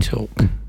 talk.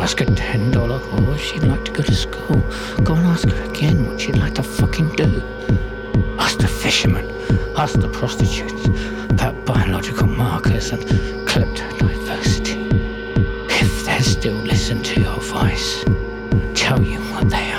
ask her ten dollar whore she'd like to go to school. Go and ask her again what she'd like to fucking do. Ask the fisherman, ask the prostitutes about biological markers and kleptodiversity. If they still listen to your voice, tell you what they